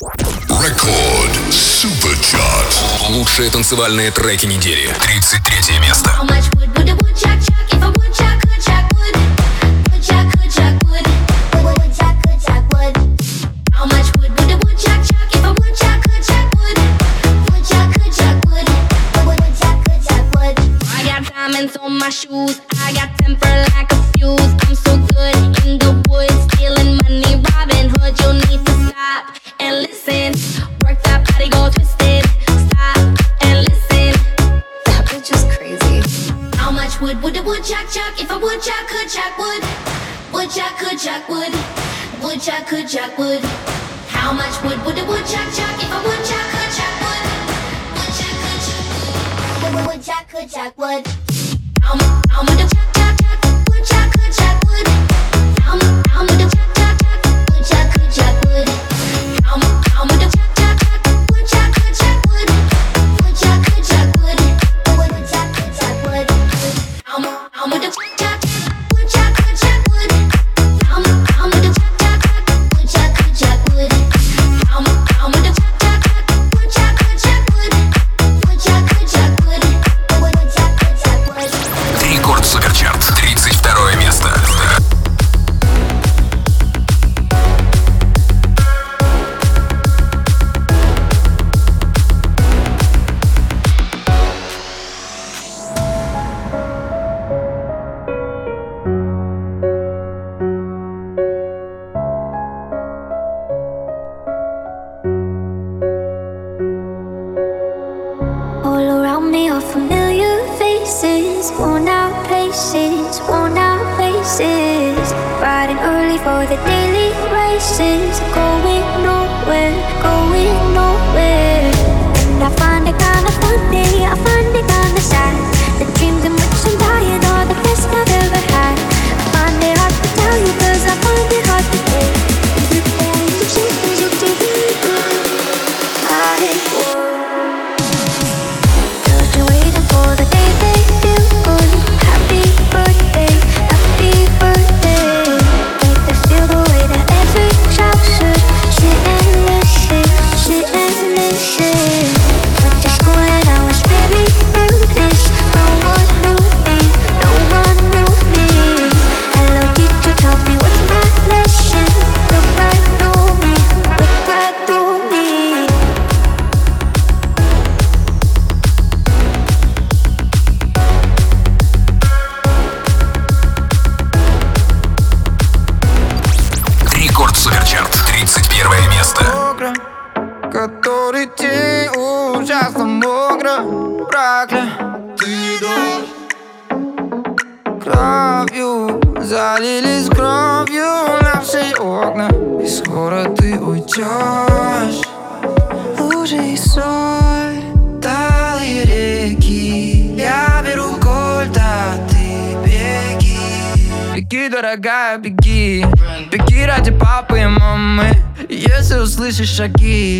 Рекорд Суперчарт. Лучшие танцевальные треки недели. 33 место. How much would, would, would, chuck, chuck, if I would, chuck, would, chuck, would. could, Jack would. the daily races. Go existe aqui.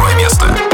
восьмое место.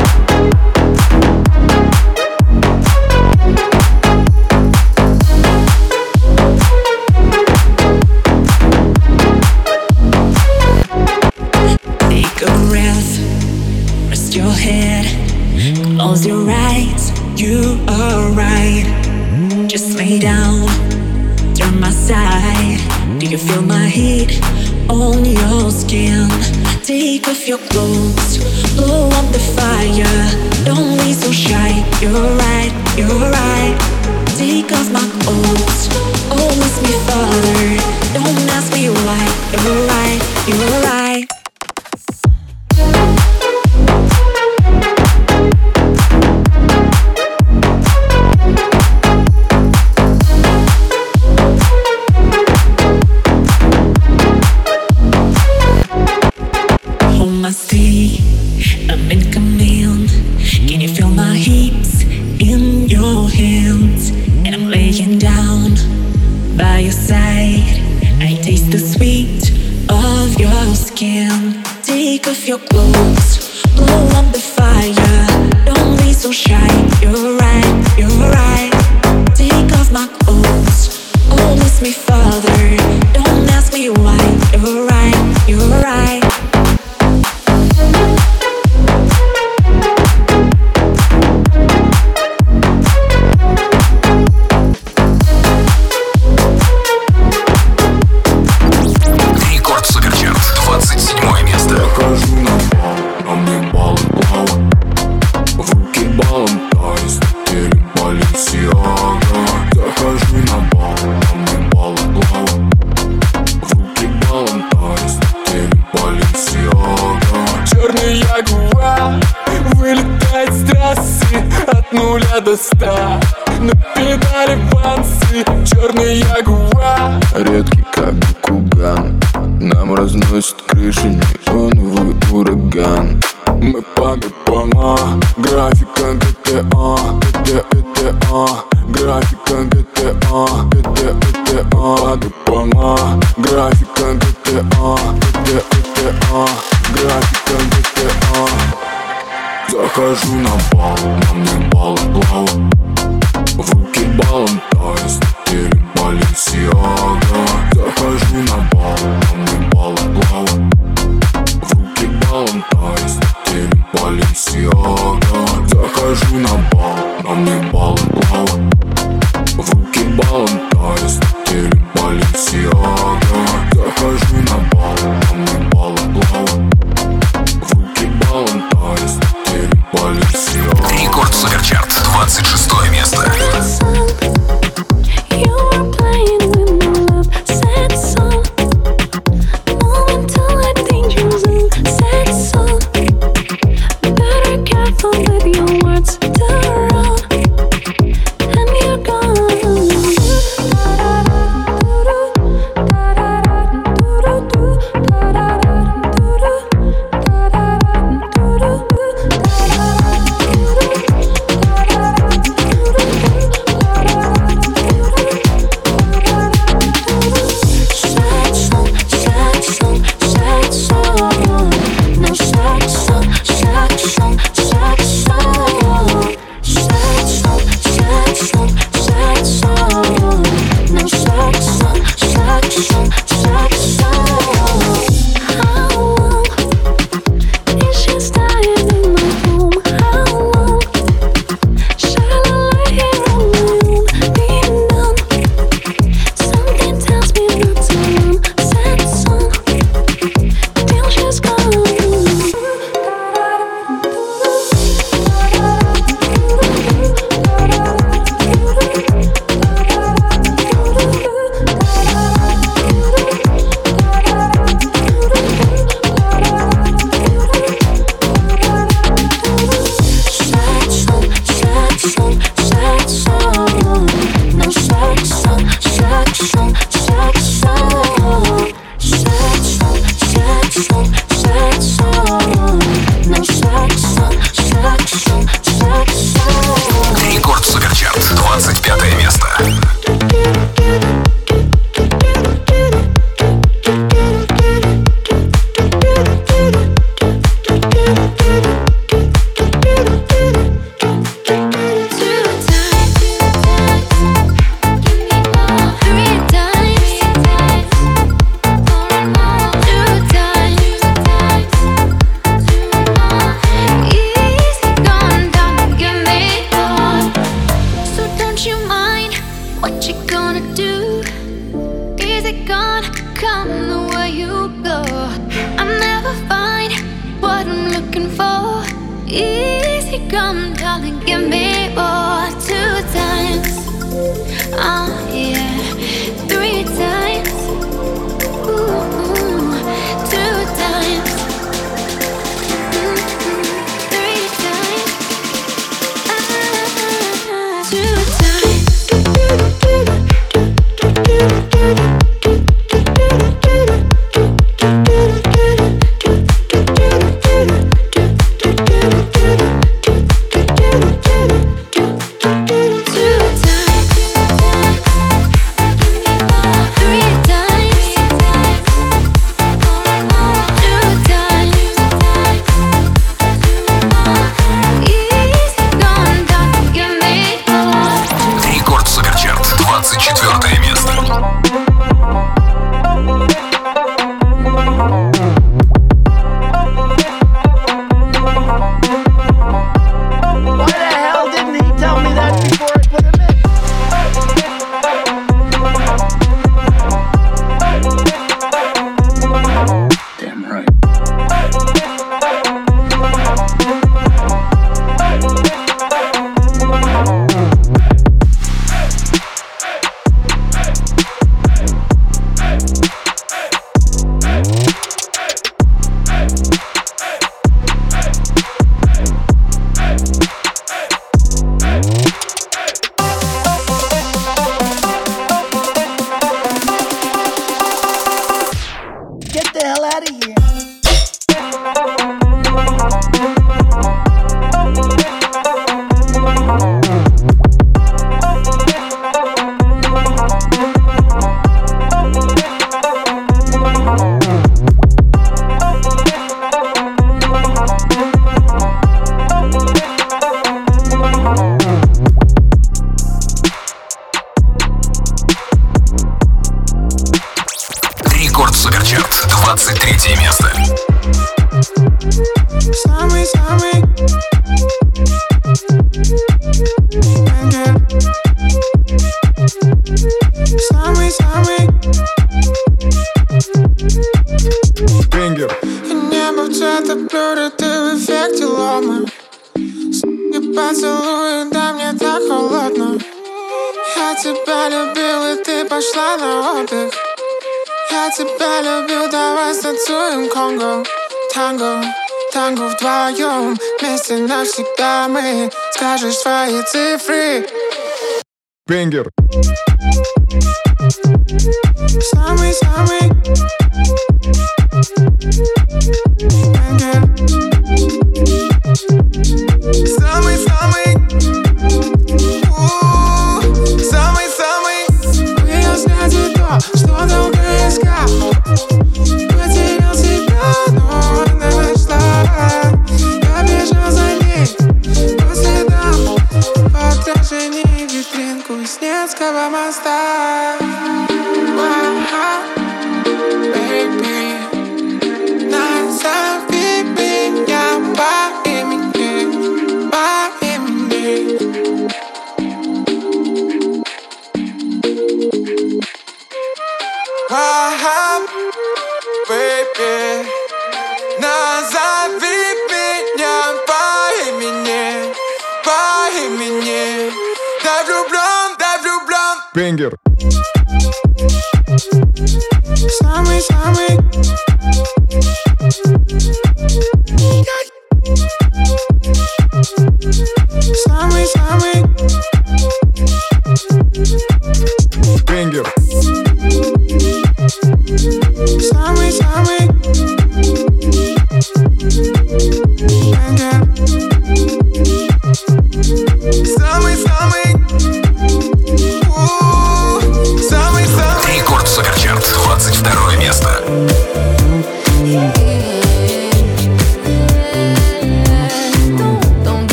24 Конго Танго, танго вдвоем Вместе навсегда мы Скажешь свои цифры. Бенгер Самый-самый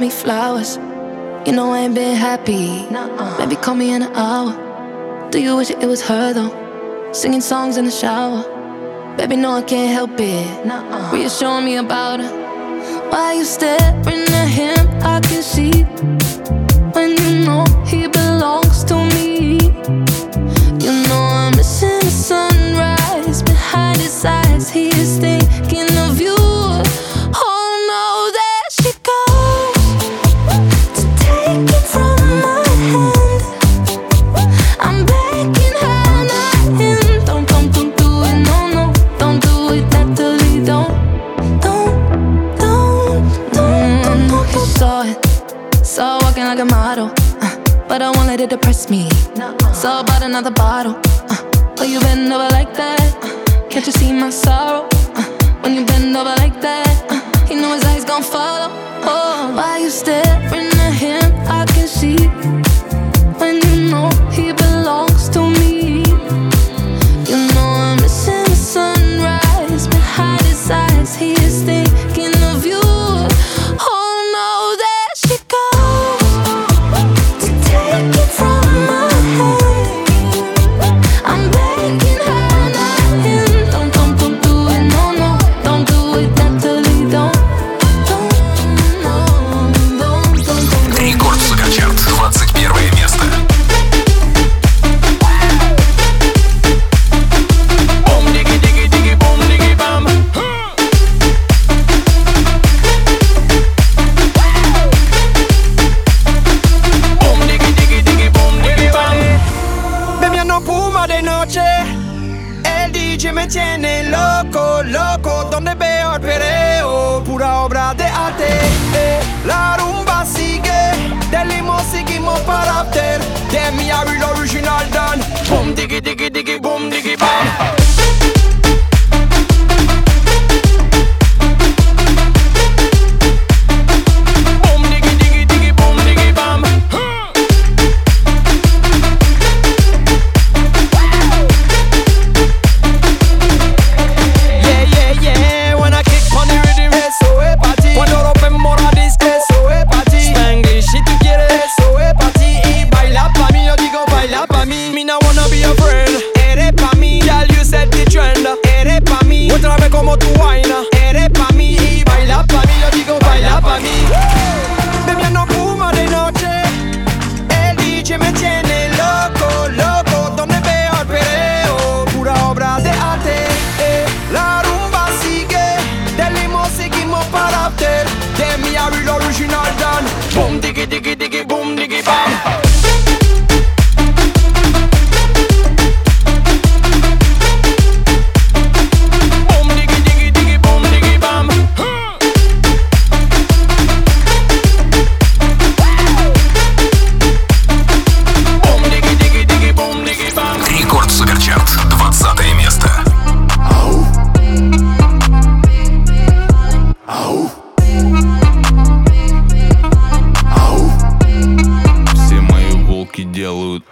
me flowers. You know I ain't been happy. Maybe call me in an hour. Do you wish it was her though? Singing songs in the shower. Baby, no, I can't help it. Reassuring me about her. Why you staring at him? I can see when you know he belongs to me. You know I'm missing the sunrise behind his eyes. He is thinking of you. But I won't let it depress me. So I bought another bottle. Uh, oh, you bend over like that? Uh, can't you see my sorrow? Uh, when you bend over like that, uh, you know his eyes gon' follow. Oh, why you staring at him? I can see when you know he belongs to me. You know I'm missing the sunrise behind his eyes. He is thinking digi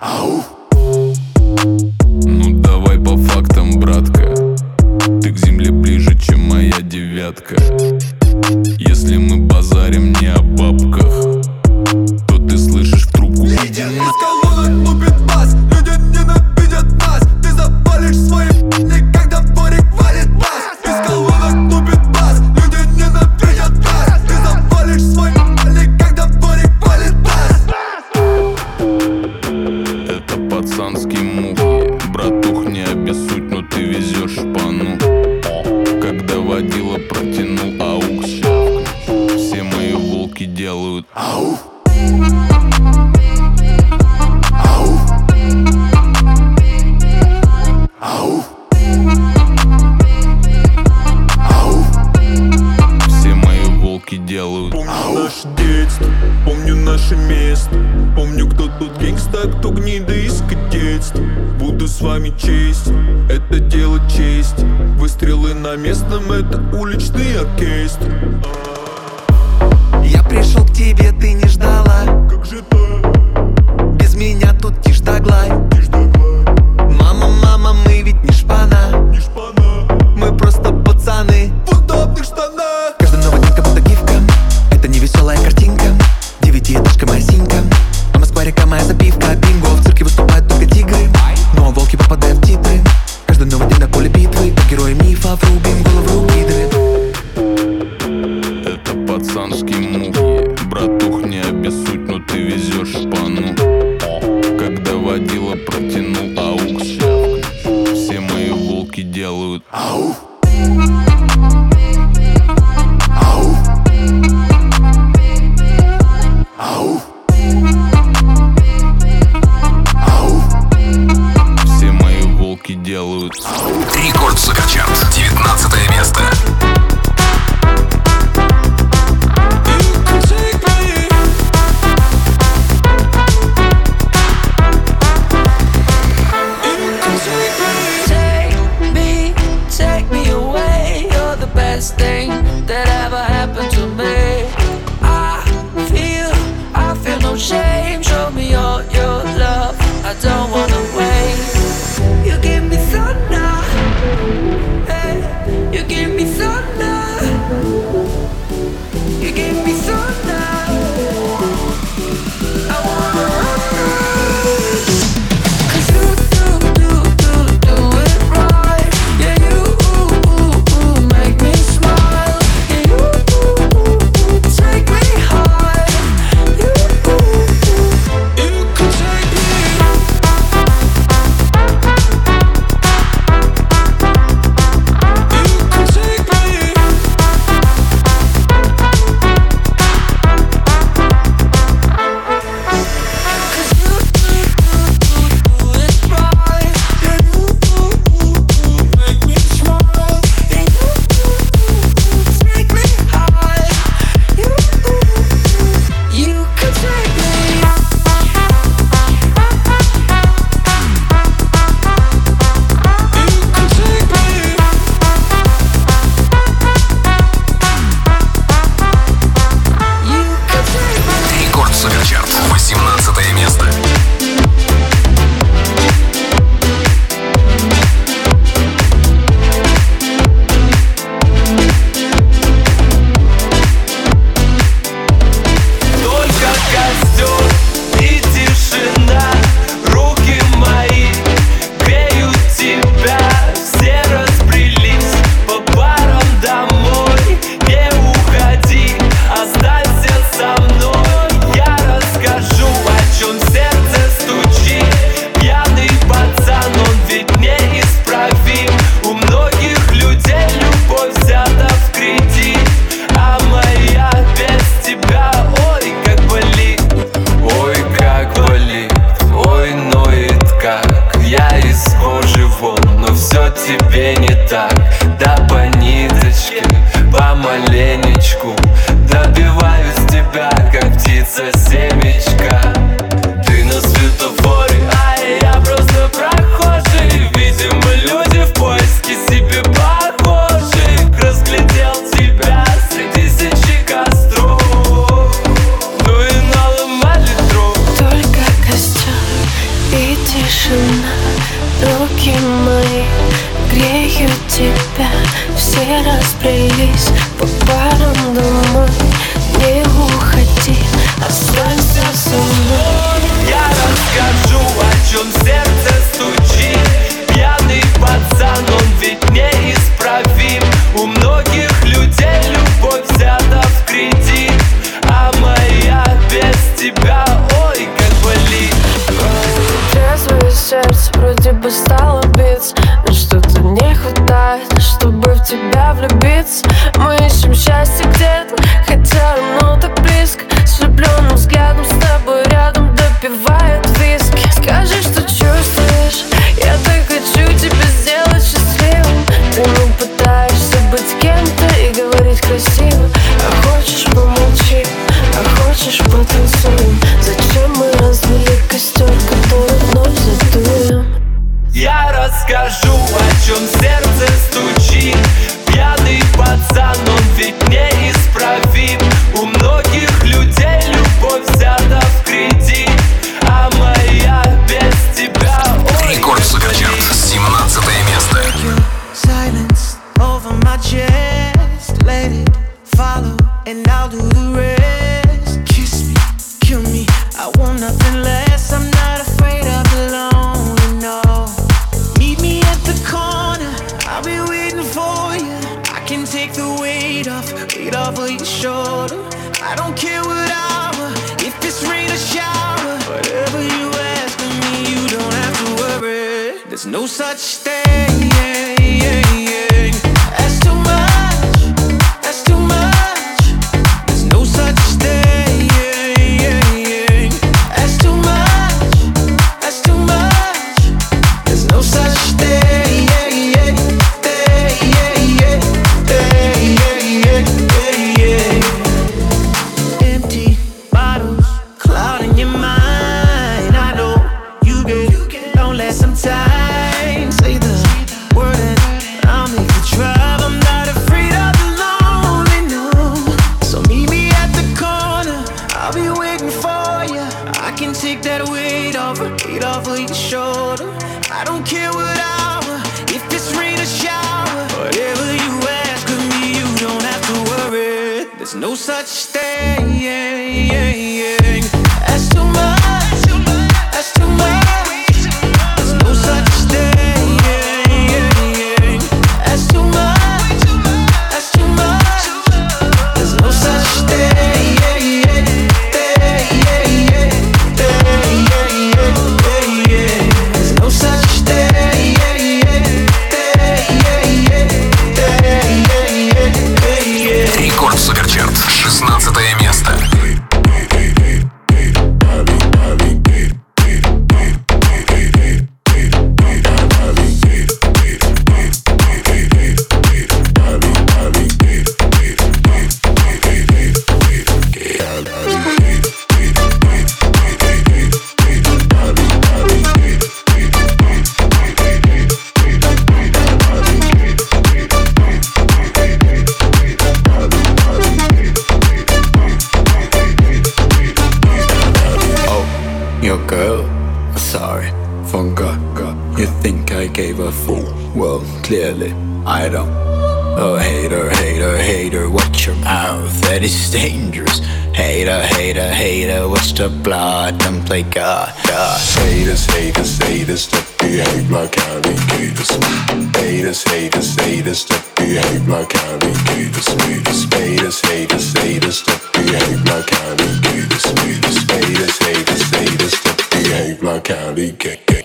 Ау! Ну давай по фактам, братка Ты к земле ближе, чем моя девятка Суперчарт. Мы ищем счастье such bladen God. Haters, haters, haters, to behave like heiblakäävi, kiitos. Haters, haters, haters, to behave like kiitos, kiitos. Haters, haters, haters, tökkii heiblakäävi, kiitos, kiitos. Haters, haters, haters, tökkii heiblakäävi, kiitos.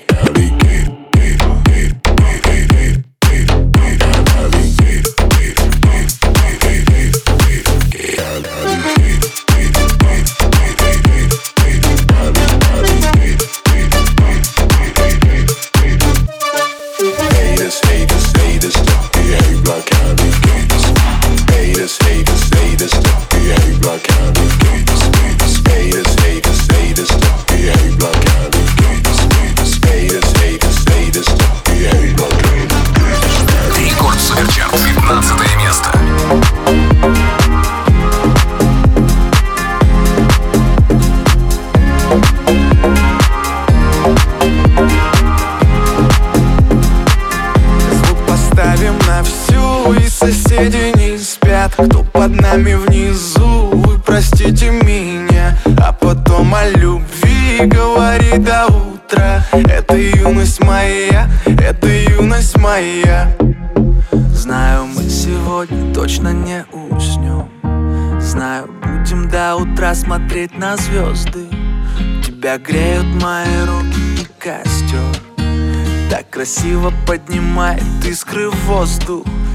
На звезды. Тебя греют мои руки и костер. Так красиво поднимает искры в воздух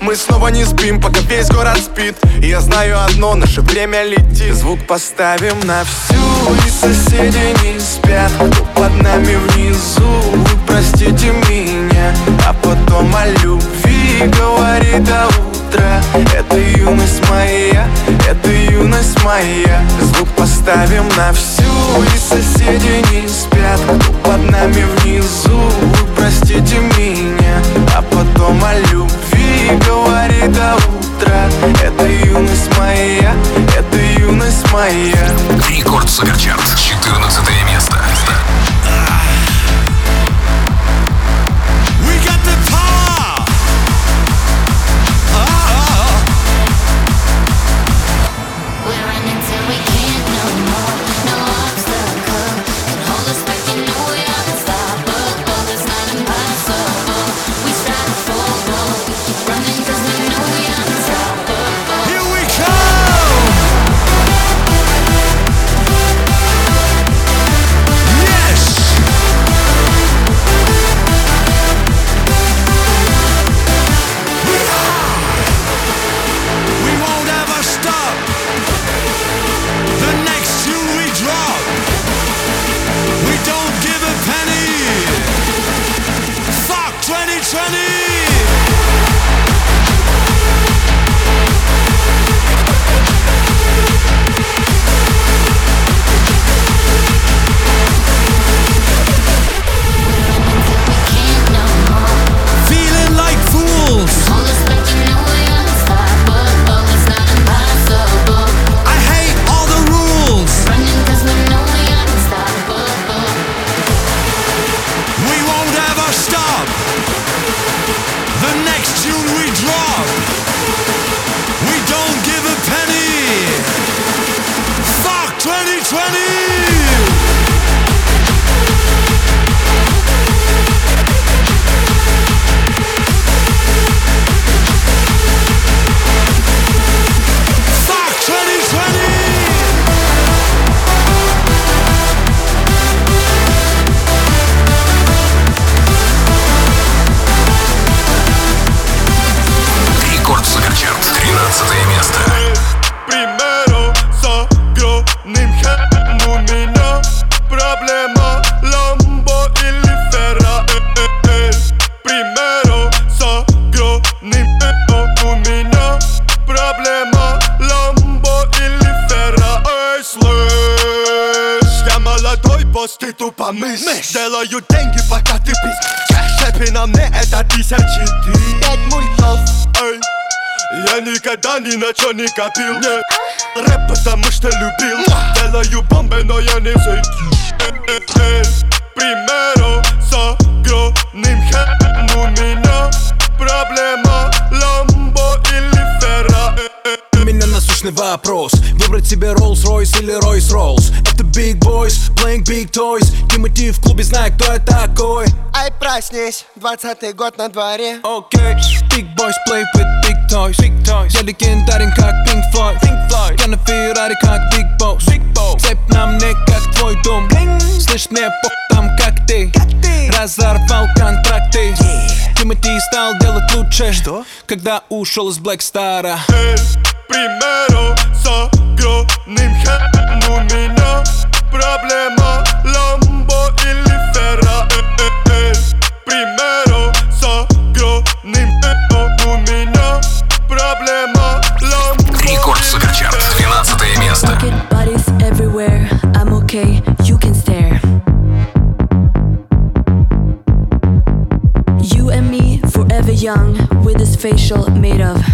мы снова не спим, пока весь город спит. И я знаю одно, наше время летит. Звук поставим на всю, и соседи не спят. Кто под нами внизу, вы простите меня. А потом о любви говори до утра Это юность моя, это юность моя. Звук поставим на всю, и соседи не спят. Кто под нами внизу, вы простите меня. А потом о любви говори до утра. Это юность моя, это юность моя. Рекорд Суперчарт, 14 место. Twenty. вопрос Выбрать себе Rolls-Royce или Royce-Rolls Это big boys, playing big toys Тимати в клубе, знает, кто я такой Ай, проснись, двадцатый год на дворе Окей, big boys play with big toys Big toys Я легендарен, как Pink Floyd Pink Floyd Я на Феррари, как Big Boss Big Boss Цепь на мне, как твой дом Слышь, мне пох там, как ты Разорвал контракты Тимати стал делать лучше Что? Когда ушел из Black Star Primero с огромным хэм У меня проблема Ламбо или Ферра Примеру young, with his facial made of.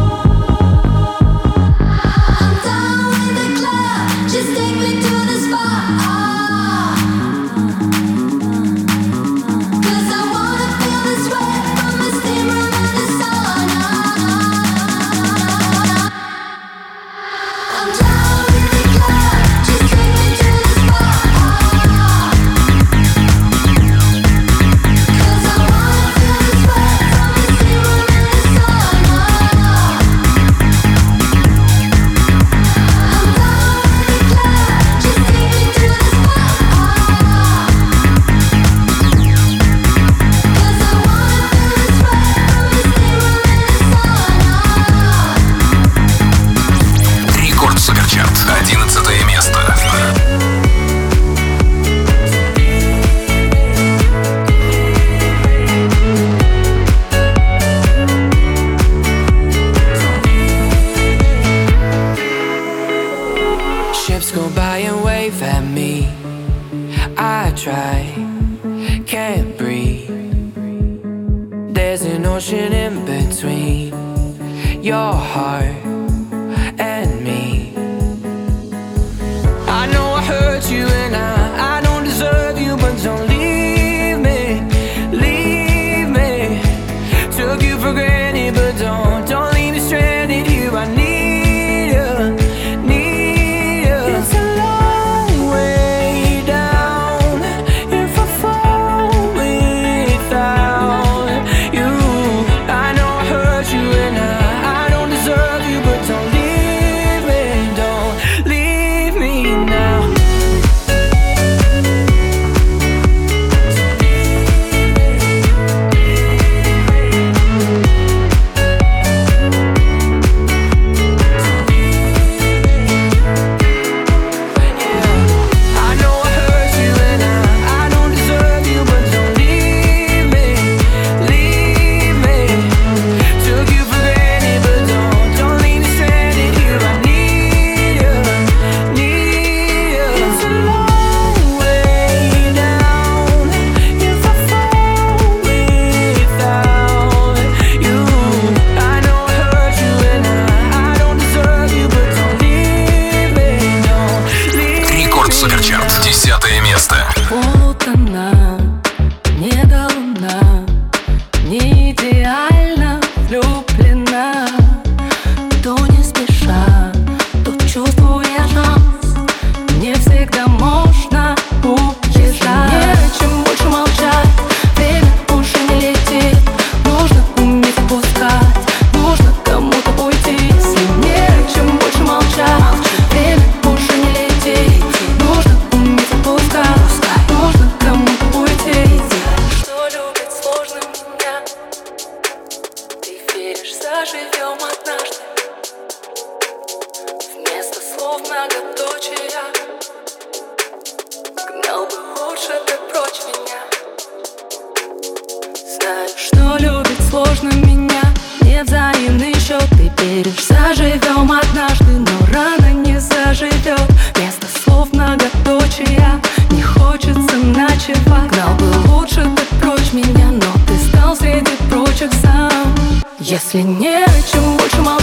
Если не о чем больше молчать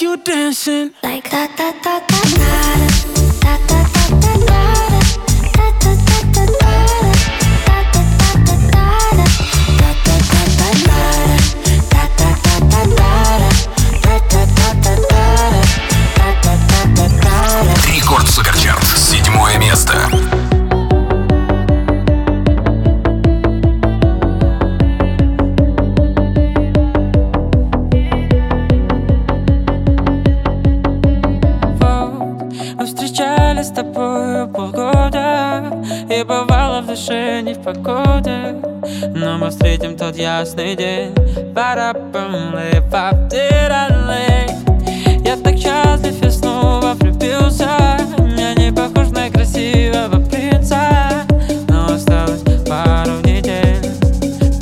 you dancing like da da da da da da da. в Но мы встретим тот ясный день. Пара Я так счастлив и снова влюбился. Я не похож на красивого принца Но осталось пару недель.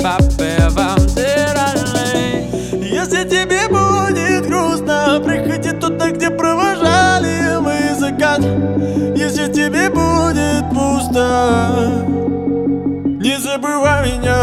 Папе вам Если тебе будет грустно Приходи туда, где провожали мы закат. Если тебе будет пусто. Burwarinha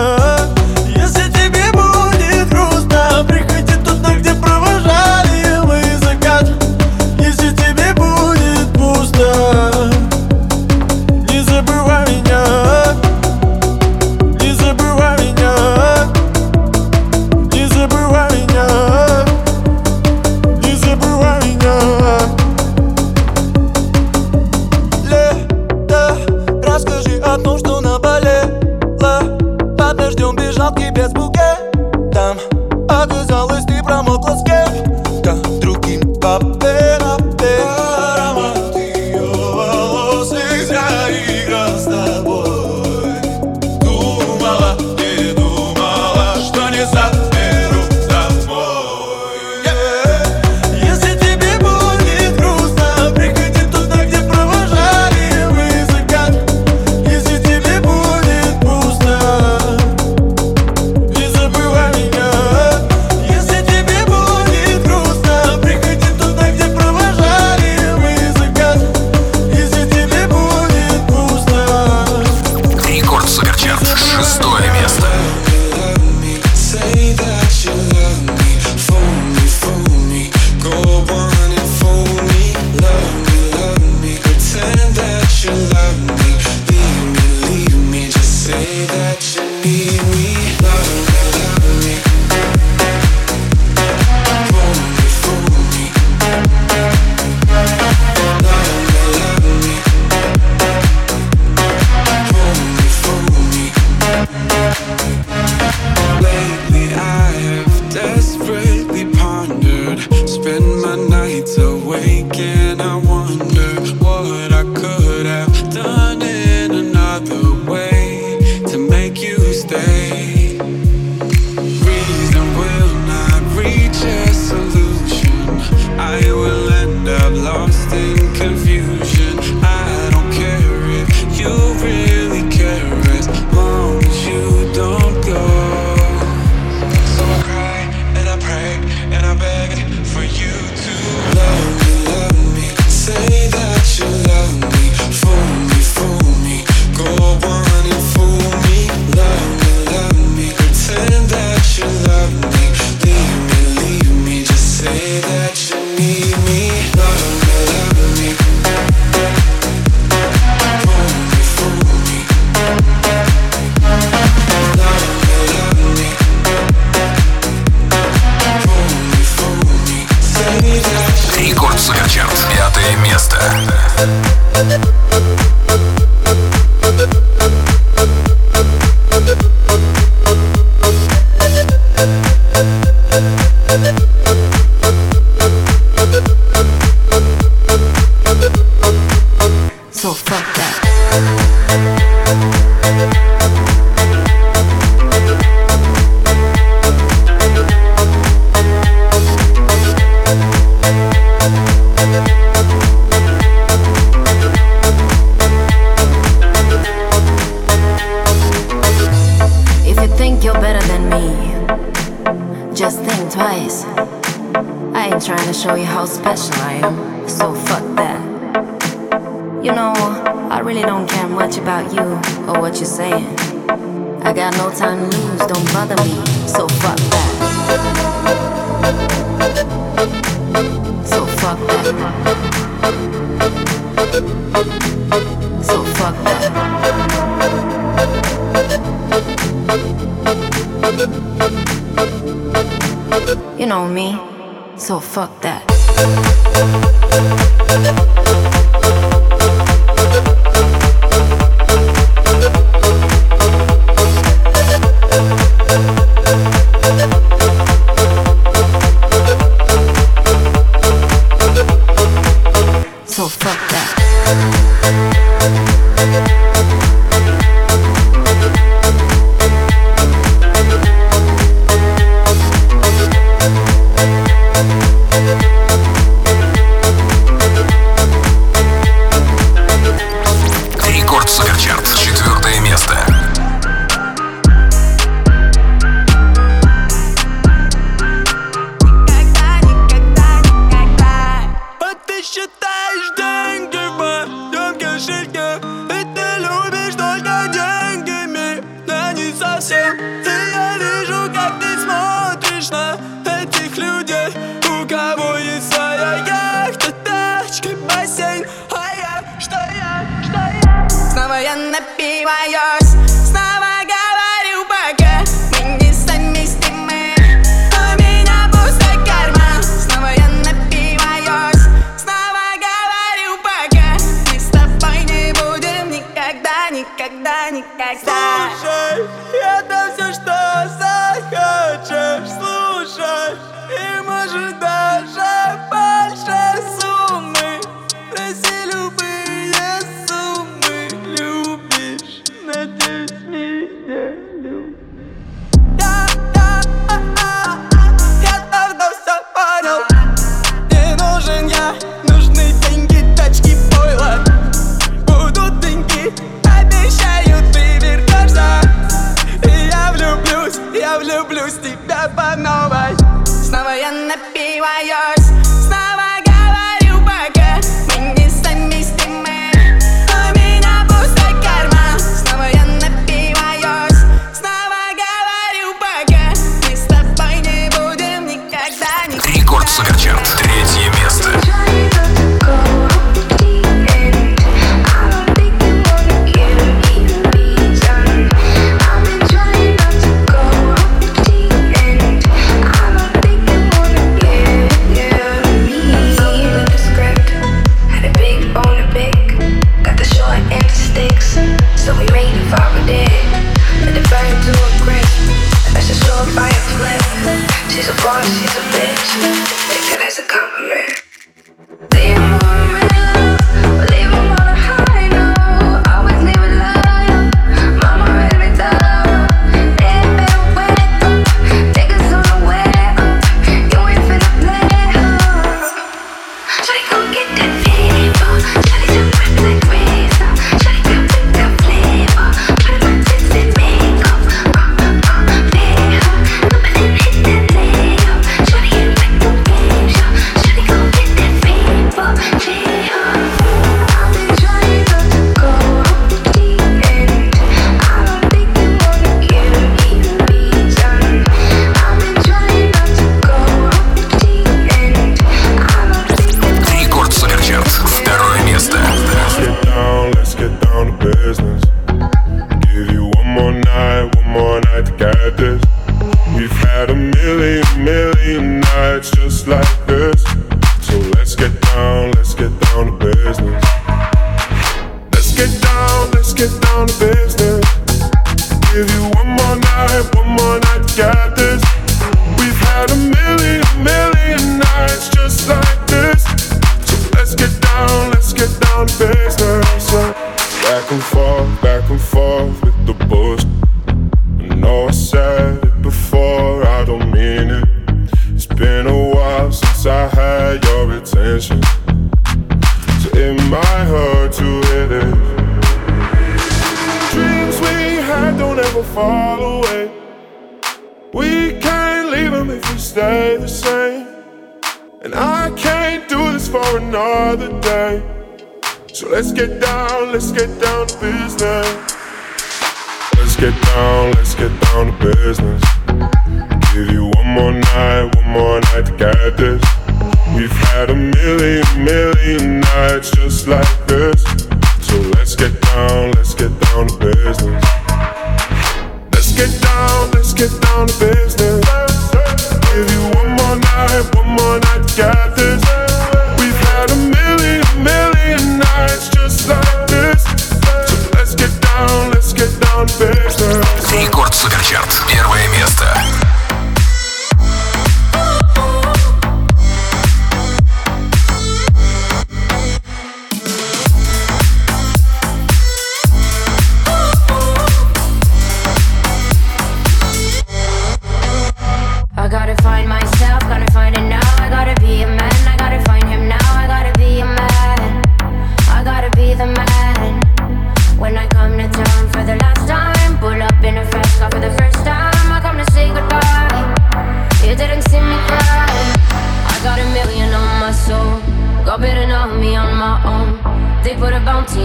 So fuck that.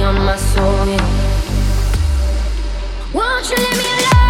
On my soul. Won't you let me alone?